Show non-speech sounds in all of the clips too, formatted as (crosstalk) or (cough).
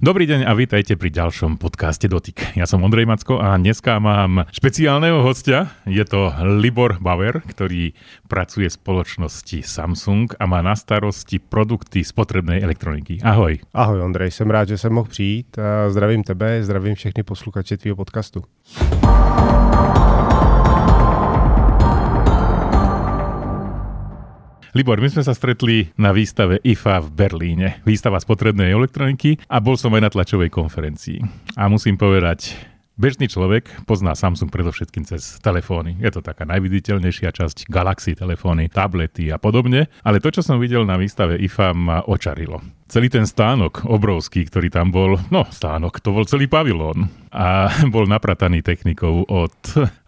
Dobrý deň a vítajte pri ďalšom podcaste Dotyk. Ja som Ondrej Macko a dneska mám špeciálneho hostia. Je to Libor Bauer, ktorý pracuje v spoločnosti Samsung a má na starosti produkty spotrebnej elektroniky. Ahoj. Ahoj Ondrej, jsem rád, že jsem mohl přijít. Zdravím tebe, zdravím všechny posluchače tvýho podcastu. Libor, my sme sa stretli na výstave IFA v Berlíne, výstava spotrebnej elektroniky a bol som aj na tlačovej konferencii. A musím povedať, Bežný človek pozná Samsung predovšetkým cez telefóny. Je to taká najviditeľnejšia časť Galaxy telefóny, tablety a podobne, ale to, čo som videl na výstave IFA, ma očarilo celý ten stánok obrovský, ktorý tam bol, no stánok, to bol celý pavilón a (laughs) bol naprataný technikou od,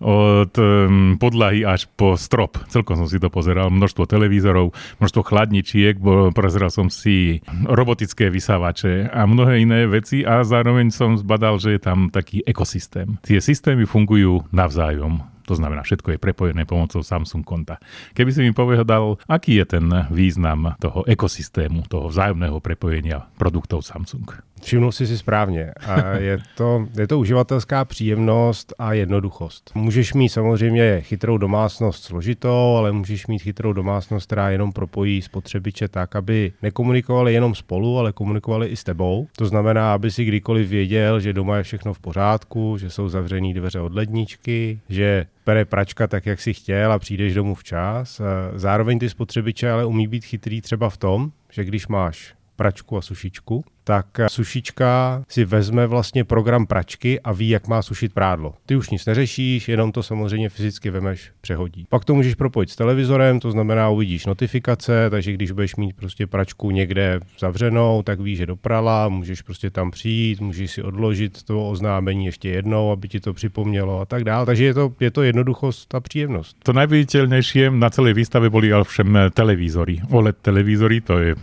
od um, podlahy až po strop. Celkom som si to pozeral, množstvo televízorov, množstvo chladničiek, bo prezeral som si robotické vysávače a mnohé iné veci a zároveň som zbadal, že je tam taký ekosystém. Tie systémy fungujú navzájom to znamená, všetko je prepojené pomocou Samsung konta. Keby si mi povedal, aký je ten význam toho ekosystému, toho vzájomného prepojenia produktov Samsung? Všimnul jsi si správně. A je, to, je to uživatelská příjemnost a jednoduchost. Můžeš mít samozřejmě chytrou domácnost složitou, ale můžeš mít chytrou domácnost, která jenom propojí spotřebiče tak, aby nekomunikovali jenom spolu, ale komunikovali i s tebou. To znamená, aby si kdykoliv věděl, že doma je všechno v pořádku, že jsou zavřené dveře od ledničky, že pere pračka tak, jak si chtěl a přijdeš domů včas. Zároveň ty spotřebiče ale umí být chytrý třeba v tom, že když máš pračku a sušičku, tak sušička si vezme vlastně program pračky a ví, jak má sušit prádlo. Ty už nic neřešíš, jenom to samozřejmě fyzicky vemeš, přehodí. Pak to můžeš propojit s televizorem, to znamená uvidíš notifikace, takže když budeš mít prostě pračku někde zavřenou, tak víš, že doprala, můžeš prostě tam přijít, můžeš si odložit to oznámení ještě jednou, aby ti to připomnělo a tak dále. Takže je to, je to jednoduchost a příjemnost. To najviditeľnejšie na celé výstave boli všem televízory. OLED televízory, to je e,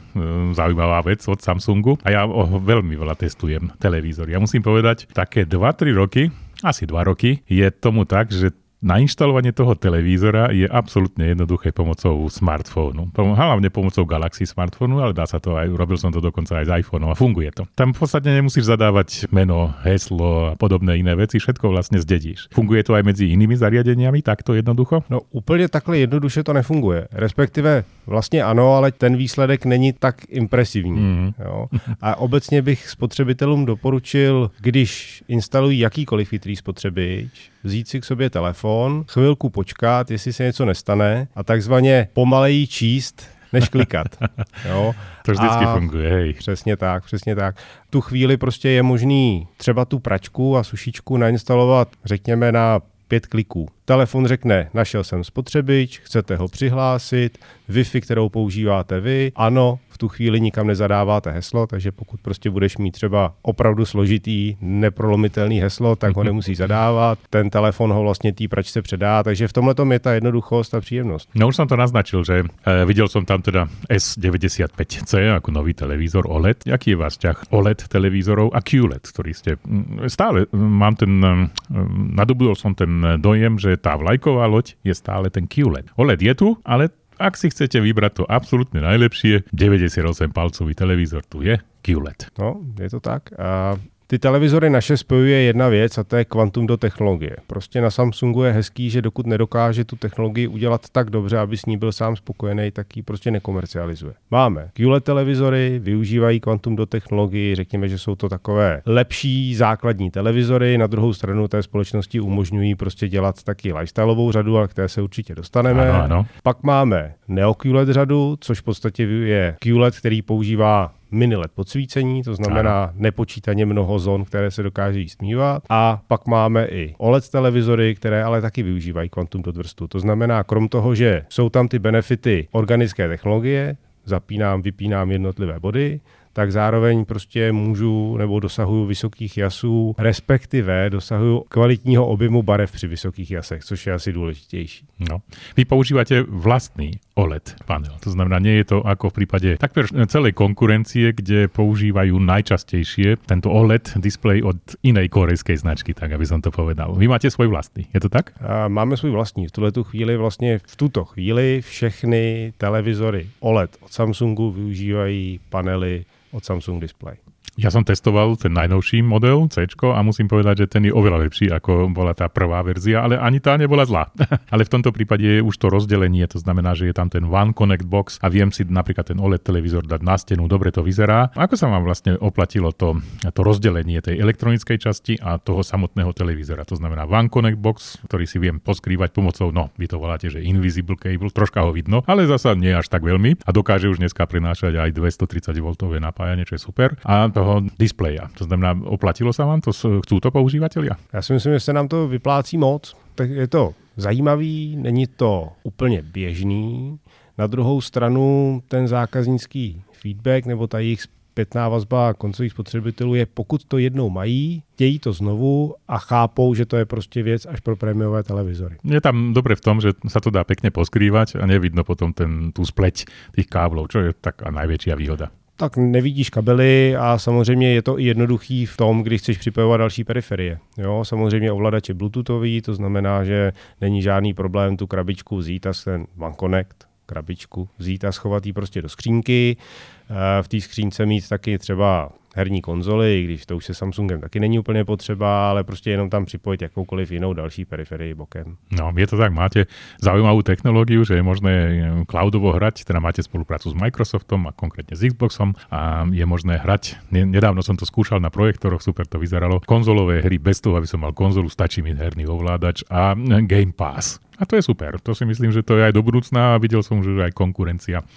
zaujímavá vec od Samsungu. A ja veľmi veľa testujem televízory. Ja musím povedať, také 2-3 roky, asi 2 roky, je tomu tak, že Nainštalovanie toho televízora je absolútne jednoduché pomocou smartfónu. Hlavne pomocou Galaxy smartfónu, ale dá sa to aj, robil som to dokonca aj z iPhone a funguje to. Tam v podstate nemusíš zadávať meno, heslo a podobné iné veci, všetko vlastne zdedíš. Funguje to aj medzi inými zariadeniami takto jednoducho? No úplně takhle jednoduše to nefunguje. Respektive vlastně ano, ale ten výsledek není tak impresivní. Mm. Jo? A obecně bych spotřebitelům doporučil, když instalují jakýkoliv chytrý spotřebič, vzít si k sobě telefon, chvilku počkat, jestli se něco nestane a takzvaně pomaleji číst, než klikat. (laughs) Jo? To vždycky a funguje, hej. Přesně tak, přesně tak. Tu chvíli prostě je možný třeba tu pračku a sušičku nainstalovat, řekněme, na pět kliků. Telefon řekne, našel jsem spotřebič, chcete ho přihlásit, Wi-Fi, kterou používáte vy, ano, tu chvíli nikam nezadáváte heslo, takže pokud prostě budeš mít třeba opravdu složitý, neprolomitelný heslo, tak ho mhm. nemusí zadávat. Ten telefon ho vlastně té pračce předá, takže v tomhle je ta jednoduchost a příjemnost. No už jsem to naznačil, že e, viděl jsem tam teda S95C jako nový televízor OLED. Jaký je váš vzťah OLED televízorov a QLED, který jste mm, stále mm, mám ten, mm, nadobudol jsem ten dojem, že tá vlajková loď je stále ten QLED. OLED je tu, ale ak si chcete vybrať to absolútne najlepšie, 98 palcový televízor tu je, QLED. No, je to tak. A ty televizory naše spojuje jedna věc a to je kvantum do technologie. Prostě na Samsungu je hezký, že dokud nedokáže tu technologii udělat tak dobře, aby s ní byl sám spokojený, tak ji prostě nekomercializuje. Máme QLED televizory, využívají kvantum do technologii, řekněme, že jsou to takové lepší základní televizory, na druhou stranu té společnosti umožňují prostě dělat taky lifestyleovou řadu, a k té se určitě dostaneme. Ano, ano. Pak máme Neo QLED řadu, což v podstatě je QLED, který používá mini LED podsvícení, to znamená ano. nepočítaně mnoho zón, které se dokáží stmívat. A pak máme i OLED televizory, které ale taky využívají kvantum dot vrstu. To znamená, krom toho, že jsou tam ty benefity organické technologie, zapínám, vypínám jednotlivé body, tak zároveň prostě můžu nebo dosahuju vysokých jasů, respektive dosahuju kvalitního objemu barev při vysokých jasech, což je asi důležitější. No. Vy používáte vlastní OLED panel. To znamená, nie je to ako v prípade takmer celej konkurencie, kde používajú najčastejšie tento OLED display od inej korejskej značky, tak aby som to povedal. Vy máte svůj vlastní, je to tak? A máme svůj vlastní. V tuhle chvíli vlastně v tuto chvíli všechny televizory OLED od Samsungu využívají panely od Samsung Display. Ja som testoval ten najnovší model C a musím povedať, že ten je oveľa lepší, ako bola tá prvá verzia, ale ani tá nebola zlá. (laughs) ale v tomto prípade je už to rozdelenie, to znamená, že je tam ten One Connect Box a viem si napríklad ten OLED televízor dať na stenu, dobre to vyzerá. Ako sa vám vlastne oplatilo to, to rozdelenie tej elektronickej časti a toho samotného televízora? To znamená One Connect Box, ktorý si viem poskrývať pomocou, no vy to voláte, že Invisible Cable, troška ho vidno, ale zasa nie až tak veľmi a dokáže už dneska prinášať aj 230 V napájanie, čo je super. A toho displeja. To znamená, oplatilo sa vám to? Chcú to používateľia? Já si myslím, že se nám to vyplácí moc. Tak je to zajímavý, není to úplně běžný. Na druhou stranu ten zákaznický feedback nebo ta jejich zpětná vazba koncových spotřebitelů je, pokud to jednou mají, chtějí to znovu a chápou, že to je prostě věc až pro prémiové televizory. Je tam dobre v tom, že sa to dá pekne poskrývať a nevidno potom ten, tú spleť tých káblov, čo je tak a najväčšia výhoda tak nevidíš kabely a samozřejmě je to i jednoduchý v tom, když chceš připojovat další periferie. Jo, samozřejmě ovladač je bluetoothový, to znamená, že není žádný problém tu krabičku vzít a ten One Connect krabičku vzít a schovat ji prostě do skřínky. Eh, v té skřínce mít taky třeba herní konzoly, i když to už se Samsungem taky není úplně potřeba, ale prostě jenom tam připojit jakoukoliv jinou další periferii bokem. No, je to tak, máte zaujímavú technológiu, že je možné eh, cloudovo hrať, teda máte spoluprácu s Microsoftom a konkrétne s Xboxom a je možné hrať. Nedávno som to skúšal na projektoroch, super to vyzeralo. Konzolové hry bez toho, aby som mal konzolu, stačí mi herný ovládač a Game Pass. A to je super. To si myslím, že to je aj do budúcna a videl som, že aj konkurencia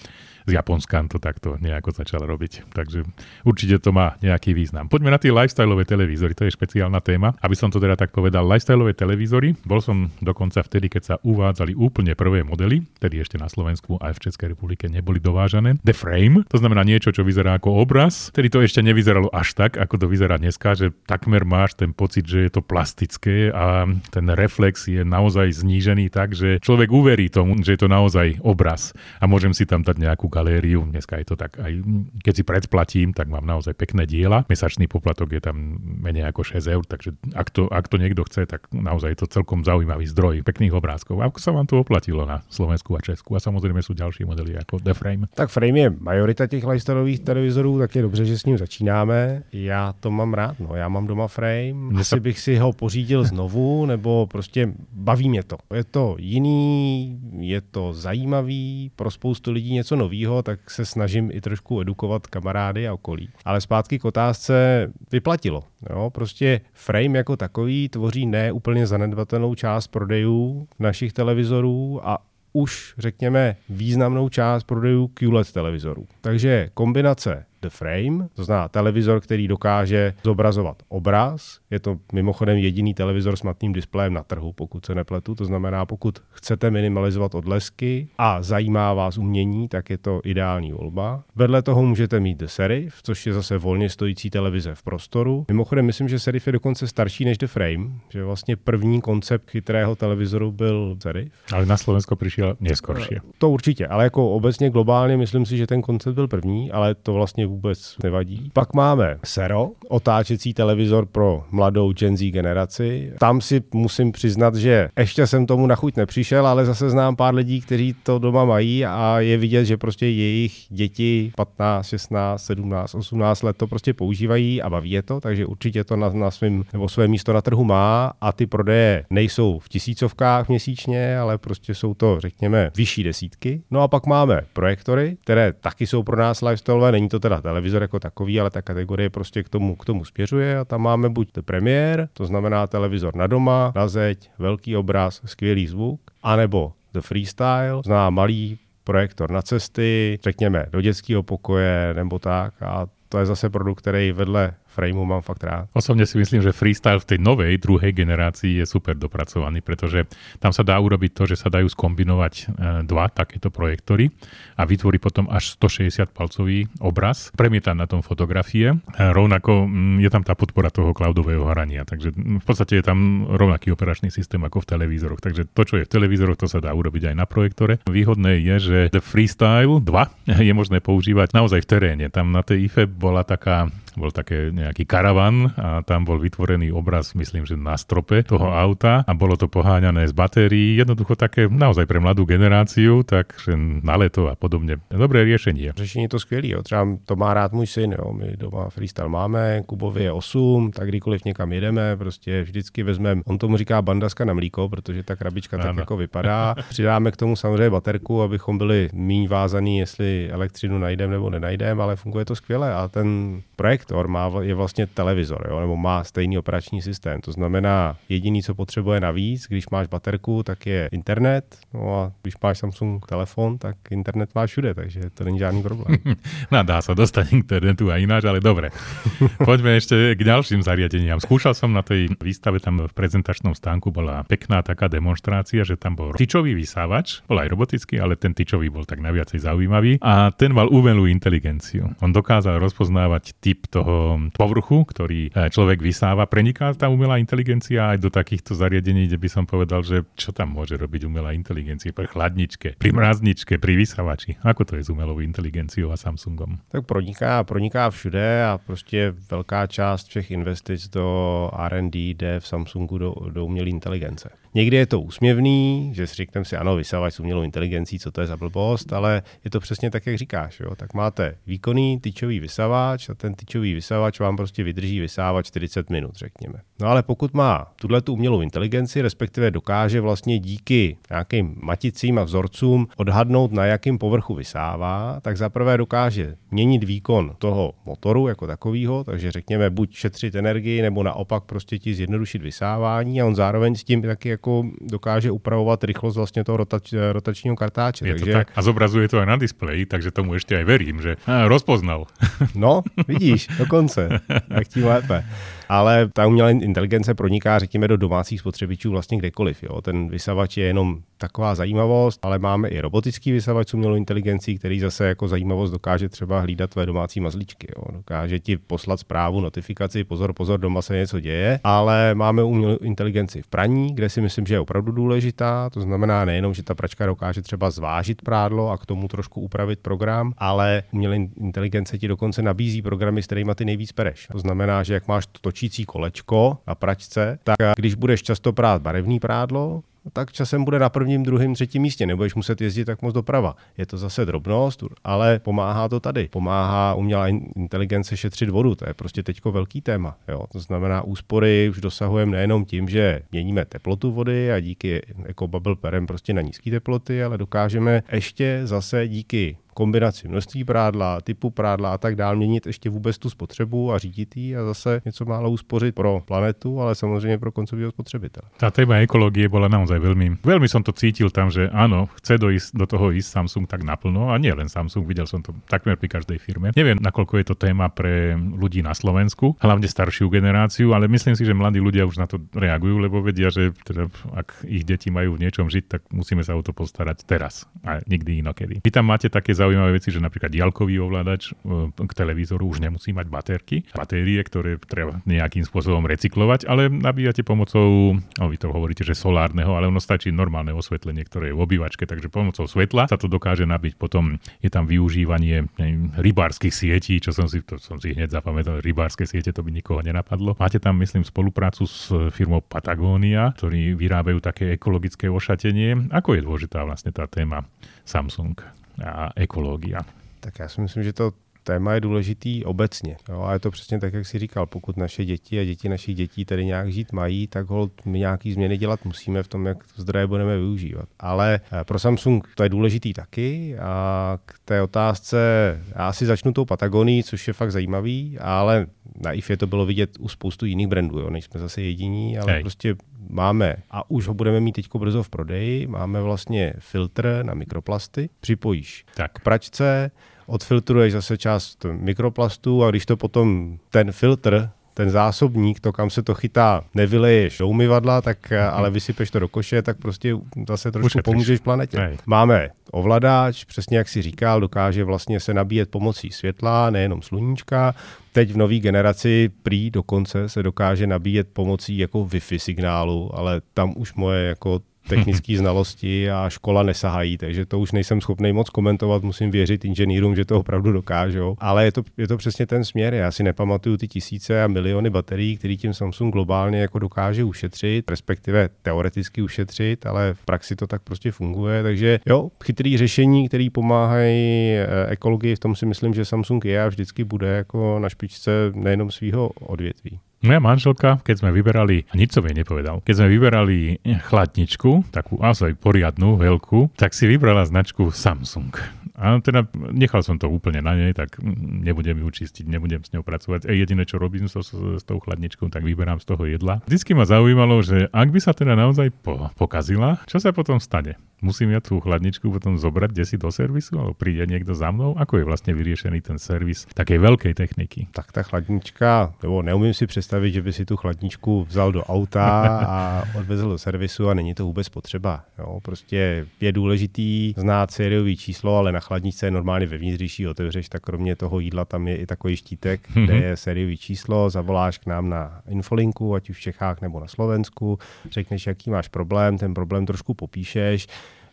z Japonska to takto nejako začal robiť. Takže určite to má nejaký význam. Poďme na tie lifestyleové televízory, to je špeciálna téma. Aby som to teda tak povedal, lifestyleové televízory, bol som dokonca vtedy, keď sa uvádzali úplne prvé modely, tedy ešte na Slovensku aj v Českej republike neboli dovážané. The Frame, to znamená niečo, čo vyzerá ako obraz, tedy to ešte nevyzeralo až tak, ako to vyzerá dneska, že takmer máš ten pocit, že je to plastické a ten reflex je naozaj znížený tak, že človek uverí tomu, že je to naozaj obraz a môžem si tam dať nejakú galériu. Dneska je to tak aj, keď si predplatím, tak mám naozaj pekné diela. Mesačný poplatok je tam menej ako 6 eur, takže ak to, ak to niekto chce, tak naozaj je to celkom zaujímavý zdroj pekných obrázkov. Ako sa vám to oplatilo na Slovensku a Česku? A samozrejme sú ďalší modely ako The Frame. Tak Frame je majorita těch lifestyleových televizorů, tak je dobře, že s ním začínáme. Já to mám rád, no. Já mám doma Frame. Asi bych si ho pořídil znovu, nebo prostě baví mě to. Je to jiný, je to zajímavý, pro spoustu lidí něco nového novýho, tak se snažím i trošku edukovat kamarády a okolí. Ale zpátky k otázce vyplatilo. Jo? Prostě frame jako takový tvoří ne úplně zanedbatelnou část prodejů našich televizorů a už, řekněme, významnou část prodejů QLED televizorů. Takže kombinace The Frame, to znamená televizor, který dokáže zobrazovat obraz. Je to mimochodem jediný televizor s matným displejem na trhu, pokud se nepletu. To znamená, pokud chcete minimalizovat odlesky a zajímá vás umění, tak je to ideální volba. Vedle toho můžete mít The Serif, což je zase volně stojící televize v prostoru. Mimochodem, myslím, že Serif je dokonce starší než The Frame, že vlastně první koncept chytrého televizoru byl Serif. Ale na Slovensko přišel neskoršie. To určitě, ale jako obecně globálně myslím si, že ten koncept byl první, ale to vlastně vůbec nevadí. Pak máme Sero, otáčecí televizor pro mladou Gen Z generaci. Tam si musím přiznat, že ještě jsem tomu na chuť nepřišel, ale zase znám pár lidí, kteří to doma mají a je vidět, že prostě jejich děti 15, 16, 17, 18 let to prostě používají a baví je to, takže určitě to na, na svým, nebo své místo na trhu má a ty prodeje nejsou v tisícovkách měsíčně, ale prostě jsou to, řekněme, vyšší desítky. No a pak máme projektory, které taky jsou pro nás lifestyle, není to teda televizor jako takový, ale ta kategorie prostě k tomu, k tomu směřuje a tam máme buď premiér, to znamená televizor na doma, na zeď, velký obraz, skvělý zvuk, anebo The Freestyle, zná malý projektor na cesty, řekněme do dětského pokoje nebo tak a to je zase produkt, který vedle frameu mám fakt rád. Osobne si myslím, že freestyle v tej novej, druhej generácii je super dopracovaný, pretože tam sa dá urobiť to, že sa dajú skombinovať e, dva takéto projektory a vytvorí potom až 160 palcový obraz, premieta na tom fotografie. E, rovnako mm, je tam tá podpora toho cloudového hrania, takže mm, v podstate je tam rovnaký operačný systém ako v televízoroch. Takže to, čo je v televízoroch, to sa dá urobiť aj na projektore. Výhodné je, že The Freestyle 2 (laughs) je možné používať naozaj v teréne. Tam na tej IFE bola taká bol také nejaký karavan a tam bol vytvorený obraz, myslím, že na strope toho auta a bolo to poháňané z batérií. Jednoducho také naozaj pre mladú generáciu, takže na leto a podobne. Dobré riešenie. Řešení je to skvělé. Třeba to má rád můj syn. Jo. My doma freestyle máme, Kubovi je 8, tak kdykoliv někam jedeme, prostě vždycky vezmeme, on tomu říká bandaska na mlíko, protože ta krabička ano. tak jako vypadá. Přidáme k tomu samozřejmě baterku, abychom byli méně vázaný, jestli elektřinu najdeme nebo nenajdeme, ale funguje to skvěle a ten projektor má, je vlastně televizor, jo, nebo má stejný operační systém. To znamená, jediný, co potřebuje navíc, když máš baterku, tak je internet, no a když máš Samsung telefon, tak internet máš všude, takže to není žádný problém. (laughs) no dá sa dostať k internetu a ináč, ale dobre. (laughs) Poďme ešte k ďalším zariadeniam. Skúšal som na tej výstave, tam v prezentačnom stánku bola pekná taká demonstrácia, že tam bol tyčový vysávač, bol aj robotický, ale ten tyčový bol tak naviacej zaujímavý a ten mal umelú inteligenciu. On dokázal rozpoznávať typ toho povrchu, ktorý eh, človek vysáva. Preniká tá umelá inteligencia aj do takýchto zariadení, kde by som povedal, že čo tam môže robiť umelá inteligencia pri chladničke, pri mrazničke, pri vysávači. Ako to je s umelou inteligenciou a Samsungom? Tak proniká, proniká všude a prostě velká část všech investic do R&D jde v Samsungu do, do umělé inteligence. Někdy je to úsměvný, že si řekneme si, ano, vysávač s umělou inteligencí, co to je za blbost, ale je to přesně tak, jak říkáš. Jo? Tak máte výkonný tyčový vysavač a ten tyčový vysavač vám prostě vydrží vysávat 40 minut, řekněme. No ale pokud má tuhle tu umělou inteligenci, respektive dokáže vlastně díky nějakým maticím a vzorcům odhadnout, na jakém povrchu vysává, tak zaprvé dokáže měnit výkon toho motoru jako takového, takže řekněme buď šetřit energii, nebo naopak prostě ti zjednodušit vysávání a on zároveň s tím taky jako dokáže upravovat rychlost vlastně toho rotač, rotačního kartáče. Je takže... to tak. A zobrazuje to aj na displeji, takže tomu ještě aj verím, že a, rozpoznal. no, vidíš, dokonce. Tak tím lépe ale ta umělá inteligence proniká, řekněme, do domácích spotřebičů vlastně kdekoliv. Jo. Ten vysavač je jenom taková zajímavost, ale máme i robotický vysavač s umělou inteligencí, který zase jako zajímavost dokáže třeba hlídat tvé domácí mazlíčky. Jo. Dokáže ti poslat zprávu, notifikaci, pozor, pozor, doma se něco děje, ale máme umělou inteligenci v praní, kde si myslím, že je opravdu důležitá. To znamená nejenom, že ta pračka dokáže třeba zvážit prádlo a k tomu trošku upravit program, ale umělá inteligence ti dokonce nabízí programy, s kterými ty nejvíc pereš. To znamená, že jak máš točí točící kolečko na pračce, tak když budeš často prát barevný prádlo, tak časem bude na prvním, druhém, třetím místě. Nebudeš muset jezdit tak moc doprava. Je to zase drobnost, ale pomáhá to tady. Pomáhá umělá inteligence šetřit vodu. To je prostě teďko velký téma. Jo? To znamená, úspory už dosahujeme nejenom tím, že měníme teplotu vody a díky EcoBubble perem prostě na nízké teploty, ale dokážeme ještě zase díky kombinaci množství prádla, typu prádla a tak dál, měnit ještě vůbec tu spotřebu a řídit ji a zase něco málo uspořit pro planetu, ale samozřejmě pro koncového spotřebitele. Ta téma ekologie byla naozaj velmi, velmi som to cítil tam, že ano, chce do, do toho ísť Samsung tak naplno a nie len Samsung, videl som to takmer pri každej firme. Neviem, nakoľko je to téma pre ľudí na Slovensku, hlavne staršiu generáciu, ale myslím si, že mladí ľudia už na to reagujú, lebo vedia, že teda, ak ich deti majú v niečom žiť, tak musíme sa o to postarať teraz a nikdy inokedy. Vy tam máte také zaujímavé veci, že napríklad diaľkový ovládač e, k televízoru už nemusí mať baterky, batérie, ktoré treba nejakým spôsobom recyklovať, ale nabíjate pomocou, no vy to hovoríte, že solárneho, ale ono stačí normálne osvetlenie, ktoré je v obývačke, takže pomocou svetla sa to dokáže nabiť. Potom je tam využívanie neviem, rybárskych sietí, čo som si, to som si hneď zapamätal, rybárske siete, to by nikoho nenapadlo. Máte tam, myslím, spoluprácu s firmou Patagonia, ktorí vyrábajú také ekologické ošatenie. Ako je dôležitá vlastne tá téma Samsung? A ekológia. Tak já si myslím, že to téma je důležitý obecně. Jo, a je to přesně tak, jak si říkal, pokud naše děti a děti našich dětí tady nějak žít mají, tak ho my nějaký změny dělat musíme v tom, jak zdroje budeme využívat. Ale eh, pro Samsung to je důležitý taky a k té otázce já si začnu tou Patagonií, což je fakt zajímavý, ale na IFE to bylo vidět u spoustu jiných brandů, jo. nejsme zase jediní, ale Hej. prostě máme, a už ho budeme mít teď brzo v prodeji, máme vlastně filtr na mikroplasty, připojíš tak. k pračce, odfiltruješ zase část mikroplastů a když to potom ten filtr ten zásobník, to kam se to chytá, nevyleješ do umyvadla, tak mm-hmm. ale vysypeš to do koše, tak prostě zase trošku pomůžeš planetě. Hej. Máme ovladač, přesně jak si říkal, dokáže vlastně se nabíjet pomocí světla, nejenom sluníčka. Teď v nové generaci prý dokonce se dokáže nabíjet pomocí jako Wi-Fi signálu, ale tam už moje jako technické (laughs) znalosti a škola nesahají, takže to už nejsem schopný moc komentovat, musím věřit inženýrům, že to opravdu dokážou. Ale je to, je to přesně ten směr. Já si nepamatuju ty tisíce a miliony baterií, který tím Samsung globálně jako dokáže ušetřit, respektive teoreticky ušetřit, ale v praxi to tak prostě funguje. Takže jo, chytrý řešení, který pomáhají eh, ekologii, v tom si myslím, že Samsung je a vždycky bude jako na špičce nejenom svého odvětví. Moja manželka, keď sme vyberali, a nič som jej nepovedal, keď sme vyberali chladničku, takú naozaj poriadnu, veľkú, tak si vybrala značku Samsung. A teda nechal som to úplne na nej, tak nebudem ju čistiť, nebudem s ňou pracovať. E, jediné, čo robím s, s, s tou chladničkou, tak vyberám z toho jedla. Vždycky ma zaujímalo, že ak by sa teda naozaj po, pokazila, čo sa potom stane? musím ja tú chladničku potom zobrať desi do servisu, alebo príde niekto za mnou? Ako je vlastne vyriešený ten servis takej veľkej techniky? Tak ta chladnička, nebo neumím si představit, že by si tu chladničku vzal do auta a (laughs) odvezl do servisu a není to vůbec potřeba. Jo? Prostě je důležitý znát sériový číslo, ale na chladničce je normálně vevnitř, když ji otevřeš, tak kromě toho jídla tam je i takový štítek, kde je sériový číslo, zavoláš k nám na infolinku, ať už v Čechách nebo na Slovensku, řekneš, jaký máš problém, ten problém trošku popíšeš,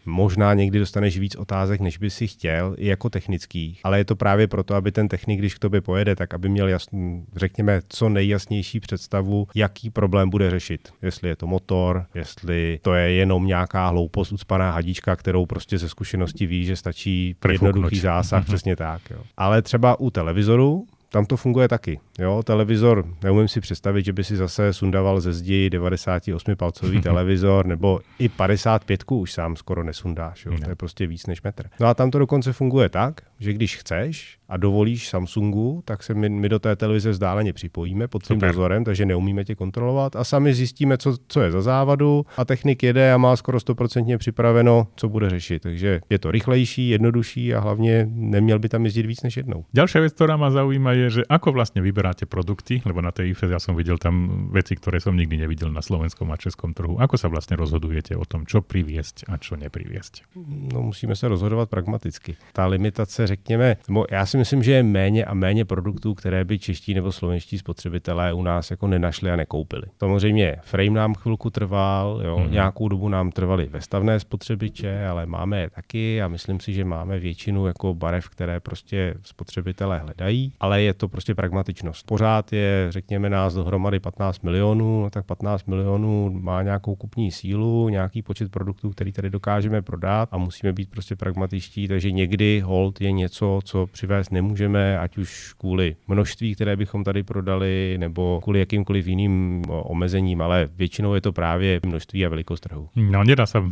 Možná někdy dostaneš víc otázek, než by si chtěl, i jako technických, ale je to právě proto, aby ten technik, když k tobě pojede, tak aby měl jasný, řekněme, co nejjasnější představu, jaký problém bude řešit. Jestli je to motor, jestli to je jenom nějaká hloupost, ucpaná hadička, kterou prostě ze zkušenosti ví, že stačí jednoduchý zásah, mm-hmm. přesně tak. Jo. Ale třeba u televizoru, tam to funguje taky. Jo, televizor, neumím si představit, že by si zase sundaval ze zdi 98-palcový (laughs) televizor, nebo i 55 už sám skoro nesundáš. Jo. To je prostě víc než metr. No a tam to dokonce funguje tak, že když chceš a dovolíš Samsungu, tak se my, my do té televize vzdáleně připojíme pod tím dozorem, takže neumíme tě kontrolovat a sami zjistíme, co, co je za závadu a technik jede a má skoro 100% připraveno, co bude řešit. Takže je to rychlejší, jednodušší a hlavně neměl by tam jezdit víc než jednou. Další věc, která má zaujíma, je, že ako vlastně vyberáte produkty, lebo na tej IFES ja som videl tam veci, ktoré som nikdy nevidel na slovenskom a českom trhu. Ako sa vlastne rozhodujete o tom, čo priviesť a čo nepriviesť? No musíme se rozhodovat pragmaticky. Ta limitace, řekněme, já si myslím, že je méně a méně produktů, které by čeští nebo slovenští spotřebitelé u nás jako nenašli a nekoupili. Samozřejmě frame nám chvilku trval, jo, mm-hmm. nějakou dobu nám trvaly vestavné spotřebiče, ale máme je taky a myslím si, že máme většinu jako barev, které prostě spotřebitelé hledají, ale je to prostě pragmatičnost. Pořád je, řekněme, nás dohromady 15 milionů, no tak 15 milionů má nějakou kupní sílu, nějaký počet produktů, který tady dokážeme prodat a musíme být prostě pragmatičtí, takže někdy hold je něco, co přivést nemůžeme, ať už kvůli množství, které bychom tady prodali, nebo kvůli jakýmkoliv jiným omezením, ale většinou je to právě množství a velikost trhu. No, nedá se e,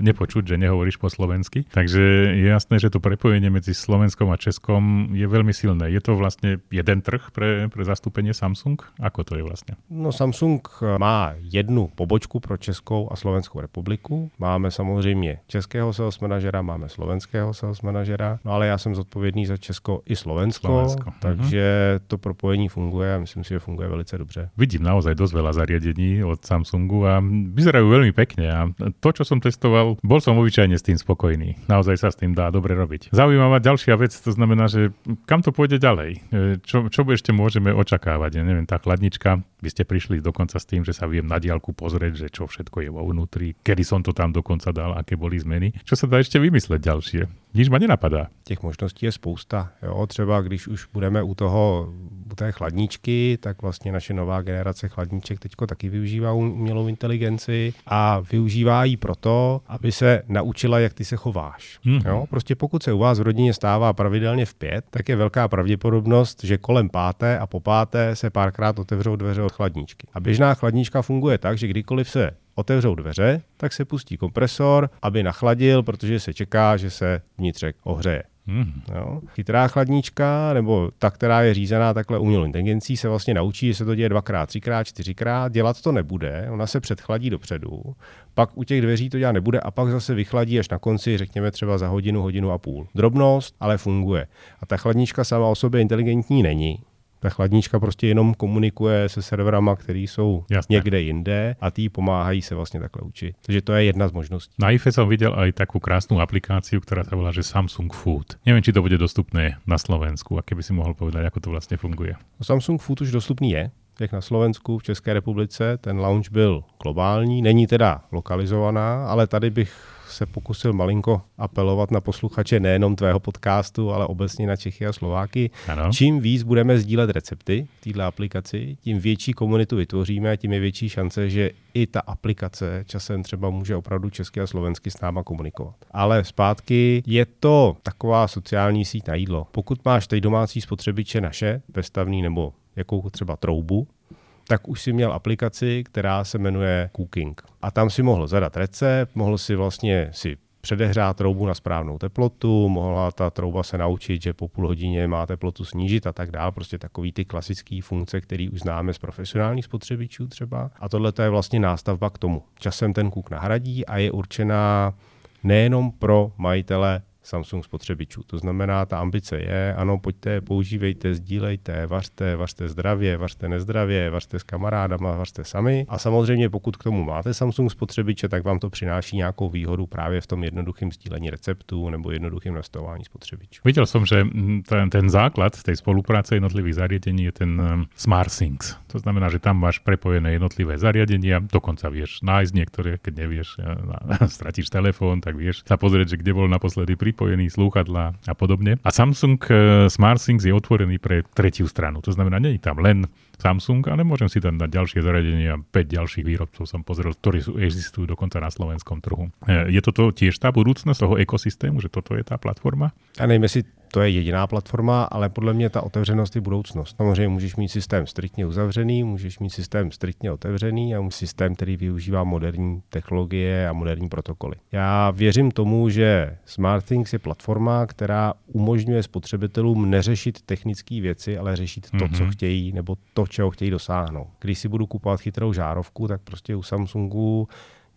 nepočuť, že nehovoríš po slovensky, takže je jasné, že to prepojenie mezi Slovenskom a Českom je velmi silné. Je to vlastně jeden trh pre, pre zastúpenie Samsung? Ako to je vlastně? No Samsung má jednu pobočku pro Českou a Slovenskou republiku. Máme samozřejmě českého sales manažera, máme slovenského sales manažera, no ale já jsem zodpovědný za Česko i Slovensko, Slovensko. takže uh-huh. to propojení funguje a myslím si, že funguje velice dobře. Vidím naozaj dosť veľa zariadení od Samsungu a vyzerajú veľmi pekne a to, čo som testoval, bol som obyčajne s tým spokojný. Naozaj sa s tým dá dobre robiť. Zaujímavá ďalšia vec, to znamená, že kam to pôjde ďalej? E, čo, čo ešte môžeme očakávať? Ja neviem, tá chladnička, vy ste prišli dokonca s tým, že sa viem na diálku pozrieť, že čo všetko je vo vnútri, kedy som to tam dokonca dal, aké boli zmeny. Čo sa dá ešte vymysleť ďalšie? Nič ma nenapadá. Těch možností je spousta. Jo, třeba když už budeme u toho, u té chladničky, tak vlastně naše nová generace chladniček teďko taky využívá umělou inteligenci a využívá ji proto, aby se naučila, jak ty se chováš. Mm-hmm. Jo, prostě pokud se u vás v rodině stává pravidelně v pět, tak je velká pravděpodobnost, že kolem páté a po páté se párkrát otevřou dveře od chladničky. A běžná chladnička funguje tak, že kdykoliv se otevřou dveře, tak se pustí kompresor, aby nachladil, protože se čeká, že se vnitřek ohřeje. Mm. Jo. Chytrá chladnička, nebo ta, která je řízená takhle umělou inteligencí, se vlastně naučí, že se to děje dvakrát, třikrát, čtyřikrát. Dělat to nebude, ona se předchladí dopředu, pak u těch dveří to dělat nebude a pak zase vychladí až na konci, řekněme třeba za hodinu, hodinu a půl. Drobnost, ale funguje. A ta chladnička sama o sobě inteligentní není. Ta chladnička prostě jenom komunikuje se serverama, které jsou Jasne. někde jinde a tí pomáhají se vlastně takhle učit. Takže to je jedna z možností. Na IFE jsem viděl i takovou krásnou aplikáciu, která se volá, že Samsung Food. Nevím, či to bude dostupné na Slovensku a keby si mohl povedať, ako to vlastně funguje. Samsung Food už dostupný je jak na Slovensku, v České republice. Ten launch byl globální, není teda lokalizovaná, ale tady bych se pokusil malinko apelovat na posluchače nejenom tvého podcastu, ale obecně na Čechy a Slováky. Ano. Čím víc budeme sdílet recepty v této aplikaci, tím větší komunitu vytvoříme a tím je větší šance, že i ta aplikace časem třeba může opravdu česky a slovensky s náma komunikovat. Ale zpátky je to taková sociální síť na jídlo. Pokud máš tady domácí spotřebiče naše, vestavný nebo jakou třeba troubu, tak už si měl aplikaci, která se jmenuje Cooking. A tam si mohl zadat recept, mohl si vlastně si předehrát troubu na správnou teplotu, mohla ta trouba se naučit, že po půl hodině má teplotu snížit a tak dále. Prostě takový ty klasické funkce, které už známe z profesionálních spotřebičů třeba. A tohle je vlastně nástavba k tomu. Časem ten kuk nahradí a je určená nejenom pro majitele Samsung spotřebičů. To znamená, ta ambice je, ano, pojďte, používejte, sdílejte, vařte, vařte zdravě, vařte nezdravě, vařte s kamarádama, vařte sami. A samozřejmě, pokud k tomu máte Samsung spotřebiče, tak vám to přináší nějakou výhodu právě v tom jednoduchém sdílení receptů nebo jednoduchým nastavování spotřebičů. Viděl jsem, že ten, ten základ té spolupráce jednotlivých zariadení je ten um, SmartThings. To znamená, že tam máš prepojené jednotlivé zariadenia, dokonca vieš nájsť niektoré, keď nevieš, (laughs) stratíš telefón, tak vieš sa pozrieť, že kde bol naposledy pri pripojený, slúchadla a podobne. A Samsung eh, SmartThings je otvorený pre tretiu stranu. To znamená, je tam len Samsung, ale môžem si tam dať ďalšie zariadenia, 5 ďalších výrobcov som pozrel, ktorí sú, existujú dokonca na slovenskom trhu. Eh, je toto tiež tá budúcnosť toho ekosystému, že toto je tá platforma? A nevím, jestli to je jediná platforma, ale podle mě ta otevřenost je budoucnost. Samozřejmě můžeš mít systém striktně uzavřený, můžeš mít systém striktně otevřený a systém, který využívá moderní technologie a moderní protokoly. Já věřím tomu, že SmartThings je platforma, která umožňuje spotřebitelům neřešit technické věci, ale řešit to, mm-hmm. co mhm. chtějí, nebo to, čeho chtějí dosáhnout. Když si budu kupovat chytrou žárovku, tak prostě u Samsungu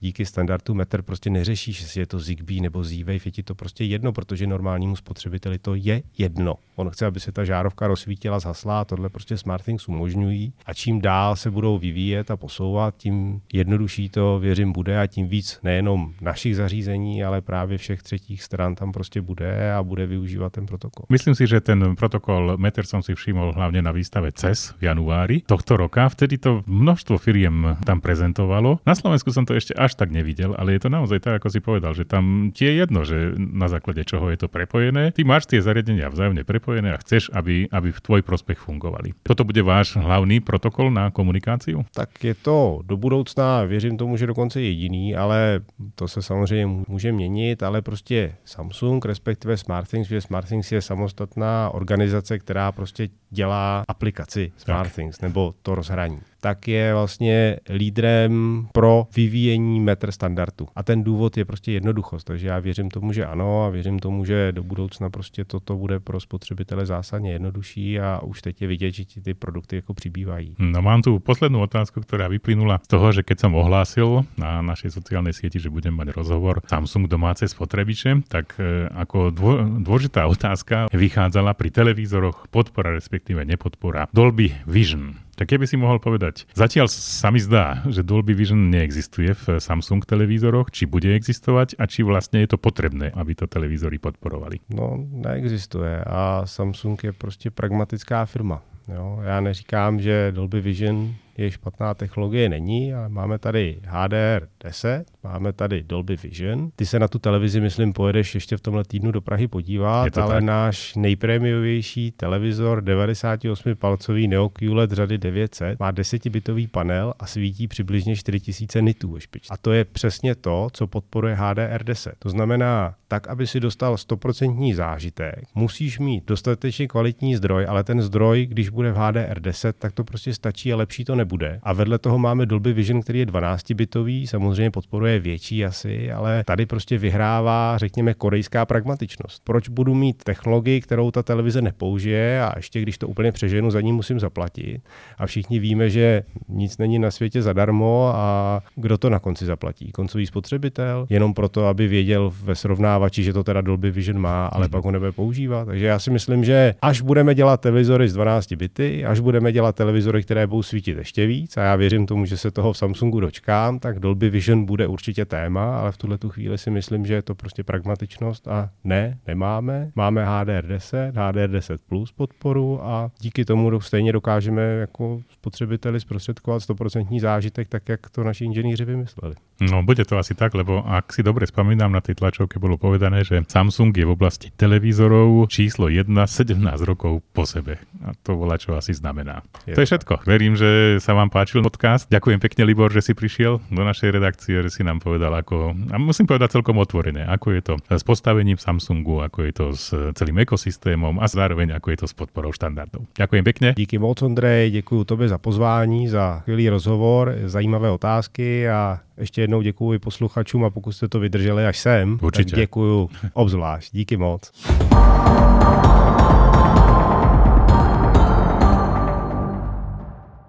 díky standardu Meter prostě neřešíš, jestli je to Zigbee nebo Z-Wave, je ti to prostě jedno, protože normálnímu spotřebiteli to je jedno. On chce, aby se ta žárovka rozsvítila, zhasla a tohle prostě SmartThings umožňují. A čím dál se budou vyvíjet a posouvat, tím jednodušší to, věřím, bude a tím víc nejenom našich zařízení, ale právě všech třetích stran tam prostě bude a bude využívat ten protokol. Myslím si, že ten protokol Meter som si všimol hlavne na výstave CES v januári tohto roka. Vtedy to množstvo firiem tam prezentovalo. Na Slovensku som to ešte až až tak nevidel, ale je to naozaj tak, ako si povedal, že tam ti je jedno, že na základe čoho je to prepojené. Ty máš tie zariadenia vzájomne prepojené a chceš, aby, aby v tvoj prospech fungovali. Toto bude váš hlavný protokol na komunikáciu? Tak je to do budoucna, věřím tomu, že dokonce jediný, ale to se samozřejmě může měnit, ale prostě Samsung, respektive SmartThings, že SmartThings je samostatná organizace, která prostě dělá aplikaci SmartThings nebo to rozhraní tak je vlastně lídrem pro vyvíjení metr standardu. A ten důvod je prostě jednoduchost. Takže já věřím tomu, že ano a věřím tomu, že do budoucna prostě toto bude pro spotřebitele zásadně jednodušší a už teď je vidět, že ty produkty jako přibývají. No mám tu poslednú otázku, která vyplynula z toho, že keď som ohlásil na našej sociálnej sieti, že budem mať rozhovor Samsung domáce spotrebiče, tak e, ako dôležitá otázka vychádzala pri televízoroch podpora, respektíve nepodpora Dolby Vision. Tak keby si mohol povedať, zatiaľ sa mi zdá, že Dolby Vision neexistuje v Samsung televízoroch, či bude existovať a či vlastne je to potrebné, aby to televízory podporovali. No, neexistuje a Samsung je prostě pragmatická firma. Jo? Já neříkám, že Dolby Vision je špatná technologie, není, ale máme tady HDR 10, máme tady Dolby Vision. Ty se na tu televizi, myslím, pojedeš ještě v tomhle týdnu do Prahy podívat, ale tak. náš nejprémiovější televizor 98-palcový Neo QLED řady 900 má 10-bitový panel a svítí přibližně 4000 nitů ve špičce. A to je přesně to, co podporuje HDR 10. To znamená, tak, aby si dostal 100% zážitek, musíš mít dostatečně kvalitní zdroj, ale ten zdroj, když bude v HDR 10, tak to prostě stačí a lepší to nebude. A vedle toho máme Dolby Vision, který je 12-bitový, samozřejmě podporuje větší asi, ale tady prostě vyhrává, řekněme, korejská pragmatičnost. Proč budu mít technologii, kterou ta televize nepoužije a ještě když to úplně přeženu, za ní musím zaplatit. A všichni víme, že nic není na světě zadarmo a kdo to na konci zaplatí? Koncový spotřebitel, jenom proto, aby věděl ve srovnávači, že to teda Dolby Vision má, ale mm-hmm. pak ho nebude používat. Takže já si myslím, že až budeme dělat televizory z 12 bity, až budeme dělat televizory, které budou svítit ještě ještě víc a já věřím tomu, že se toho v Samsungu dočkám, tak Dolby Vision bude určitě téma, ale v tuhle tu chvíli si myslím, že je to prostě pragmatičnost a ne, nemáme. Máme HDR10, HDR10 Plus podporu a díky tomu stejně dokážeme jako spotřebiteli zprostředkovat 100% zážitek, tak jak to naši inženýři vymysleli. No, bude to asi tak, lebo ak si dobre spomínam, na tej tlačovke bolo povedané, že Samsung je v oblasti televízorov číslo 1 17 rokov po sebe. A to volá, čo asi znamená. Je to je všetko. Verím, že sa vám páčil podcast. Ďakujem pekne, Libor, že si prišiel do našej redakcie, že si nám povedal, ako, a musím povedať celkom otvorené, ako je to s postavením Samsungu, ako je to s celým ekosystémom a zároveň ako je to s podporou štandardov. Ďakujem pekne. Díky moc, Ondrej, děkuji tobě za pozvání, za skvělý rozhovor, zajímavé otázky a ještě jednou děkuji posluchačům a pokud jste to vydrželi až sem, Určitě. tak děkuji obzvlášť. Díky moc.